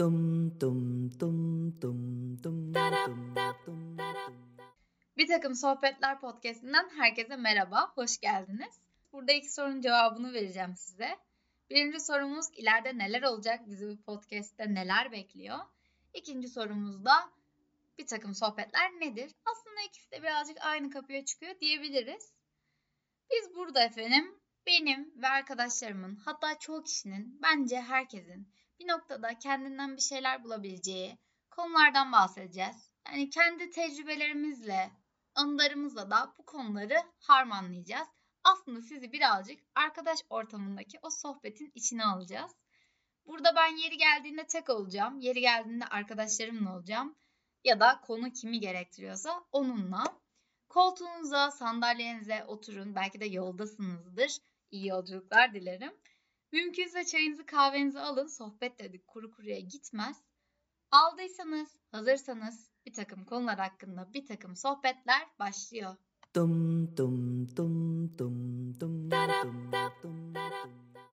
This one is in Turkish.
Dum dum dum dum dum dum dum. Bir takım sohbetler podcast'inden herkese merhaba, hoş geldiniz. Burada iki sorunun cevabını vereceğim size. Birinci sorumuz ileride neler olacak, bizi bu podcast'te neler bekliyor? İkinci sorumuz da bir takım sohbetler nedir? Aslında ikisi de birazcık aynı kapıya çıkıyor diyebiliriz. Biz burada efendim benim ve arkadaşlarımın hatta çoğu kişinin bence herkesin bir noktada kendinden bir şeyler bulabileceği konulardan bahsedeceğiz. Yani kendi tecrübelerimizle, anılarımızla da bu konuları harmanlayacağız. Aslında sizi birazcık arkadaş ortamındaki o sohbetin içine alacağız. Burada ben yeri geldiğinde tek olacağım, yeri geldiğinde arkadaşlarımla olacağım ya da konu kimi gerektiriyorsa onunla. Koltuğunuza, sandalyenize oturun. Belki de yoldasınızdır. İyi yolculuklar dilerim. Mümkünse çayınızı kahvenizi alın. Sohbet dedik kuru kuruya gitmez. Aldıysanız, hazırsanız bir takım konular hakkında bir takım sohbetler başlıyor. Dum dum dum dum dum dum.